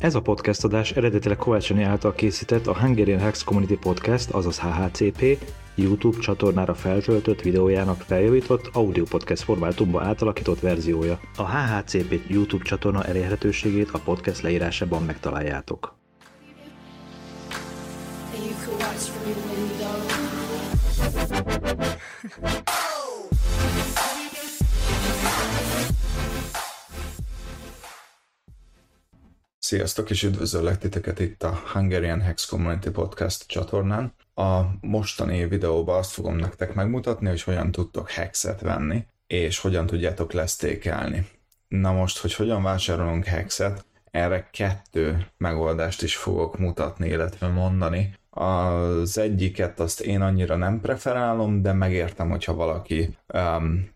Ez a podcast adás eredetileg Kovácsony által készített a Hungarian Hacks Community Podcast, azaz HHCP, YouTube csatornára feltöltött videójának feljavított audio podcast formátumba átalakított verziója. A HHCP YouTube csatorna elérhetőségét a podcast leírásában megtaláljátok. You Sziasztok, és üdvözöllek titeket itt a Hungarian Hex Community Podcast csatornán. A mostani videóban azt fogom nektek megmutatni, hogy hogyan tudtok hexet venni, és hogyan tudjátok lesztékelni. Na most, hogy hogyan vásárolunk hexet, erre kettő megoldást is fogok mutatni, illetve mondani. Az egyiket azt én annyira nem preferálom, de megértem, hogyha valaki um,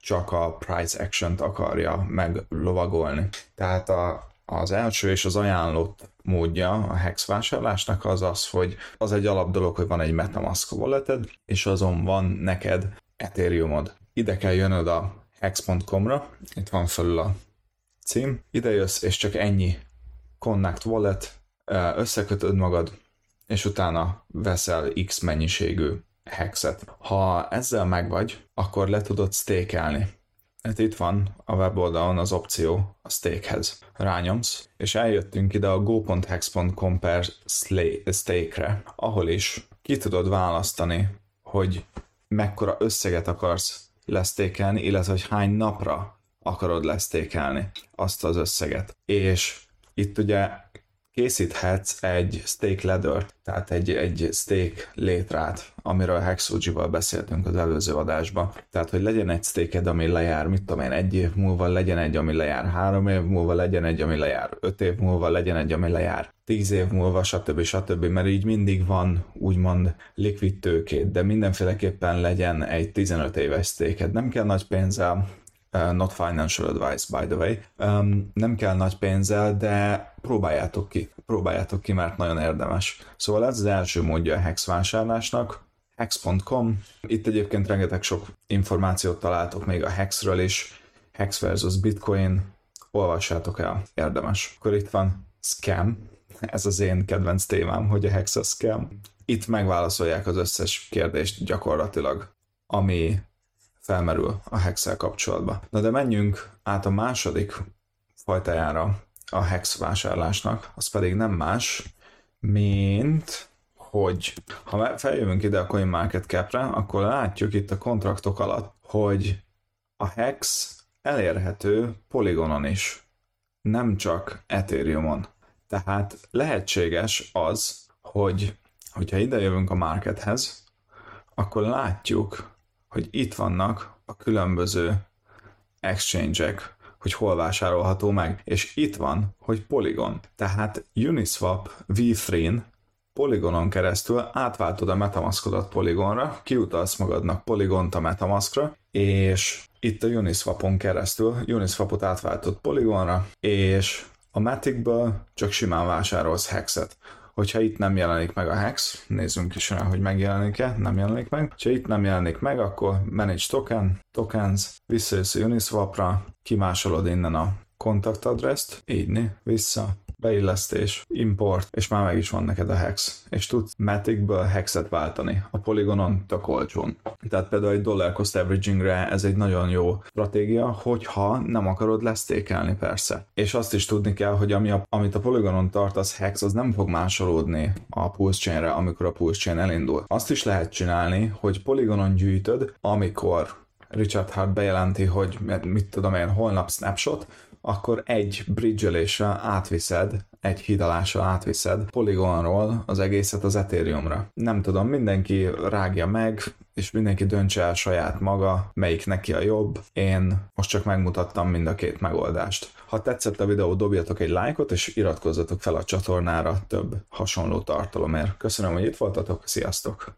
csak a price action-t akarja meglovagolni. Tehát a, az első és az ajánlott módja a hex vásárlásnak az az, hogy az egy alap dolog, hogy van egy Metamask walleted, és azon van neked Ethereumod. Ide kell jönnöd a hex.com-ra, itt van felül a cím, ide jössz, és csak ennyi Connect Wallet, összekötöd magad, és utána veszel X mennyiségű hexet. Ha ezzel megvagy, akkor le tudod stakelni. Hát itt van a weboldalon az opció a stakehez. Rányomsz, és eljöttünk ide a go.hex.com per stake-re, ahol is ki tudod választani, hogy mekkora összeget akarsz lesztékelni, illetve hogy hány napra akarod lesztékelni azt az összeget. És itt ugye készíthetsz egy stake ladder tehát egy, egy stake létrát, amiről Hexogy-val beszéltünk az előző adásban. Tehát, hogy legyen egy stake ami lejár, mit tudom én, egy év múlva, legyen egy, ami lejár három év múlva, legyen egy, ami lejár öt év múlva, legyen egy, ami lejár tíz év múlva, stb. stb. Mert így mindig van úgymond likvid tőkét, de mindenféleképpen legyen egy 15 éves stake Nem kell nagy pénzzel, Uh, not financial advice, by the way. Um, nem kell nagy pénzzel, de próbáljátok ki. Próbáljátok ki, mert nagyon érdemes. Szóval ez az első módja a Hex vásárlásnak. Hex.com. Itt egyébként rengeteg sok információt találtok még a Hexről is. Hex versus Bitcoin. Olvassátok el, érdemes. Akkor itt van Scam. Ez az én kedvenc témám, hogy a Hex a scam. Itt megválaszolják az összes kérdést gyakorlatilag, ami felmerül a hex kapcsolatban. Na de menjünk át a második fajtájára a hex vásárlásnak, az pedig nem más, mint hogy ha feljövünk ide a CoinMarketCap-re, akkor látjuk itt a kontraktok alatt, hogy a hex elérhető Polygonon is, nem csak Ethereumon. Tehát lehetséges az, hogy hogyha ide jövünk a markethez, akkor látjuk, hogy itt vannak a különböző exchange-ek, hogy hol vásárolható meg. És itt van, hogy Polygon. Tehát Uniswap V3-n Polygonon keresztül átváltod a Metamaskodat Polygonra, kiutalsz magadnak Polygont a Metamaskra, és itt a Uniswapon keresztül Uniswapot átváltod Polygonra, és a Maticből csak simán vásárolsz hexet hogyha itt nem jelenik meg a hex, nézzünk is rá, hogy megjelenik-e, nem jelenik meg. Ha itt nem jelenik meg, akkor manage token, tokens, visszajössz Uniswap-ra, kimásolod innen a kontaktadreszt, így vissza, beillesztés, import, és már meg is van neked a hex. És tudsz Maticből hexet váltani a Polygonon tök olcsón. Tehát például egy dollar cost averagingre ez egy nagyon jó stratégia, hogyha nem akarod lesztékelni persze. És azt is tudni kell, hogy ami a, amit a Polygonon tartasz hex, az nem fog másolódni a pulse chainre, amikor a pulse chain elindul. Azt is lehet csinálni, hogy Polygonon gyűjtöd, amikor Richard Hart bejelenti, hogy mit tudom én, holnap snapshot, akkor egy bridge átviszed, egy hidalással átviszed Polygonról az egészet az Ethereumra. Nem tudom, mindenki rágja meg, és mindenki döntse el saját maga, melyik neki a jobb. Én most csak megmutattam mind a két megoldást. Ha tetszett a videó, dobjatok egy lájkot, és iratkozzatok fel a csatornára több hasonló tartalomért. Köszönöm, hogy itt voltatok, sziasztok!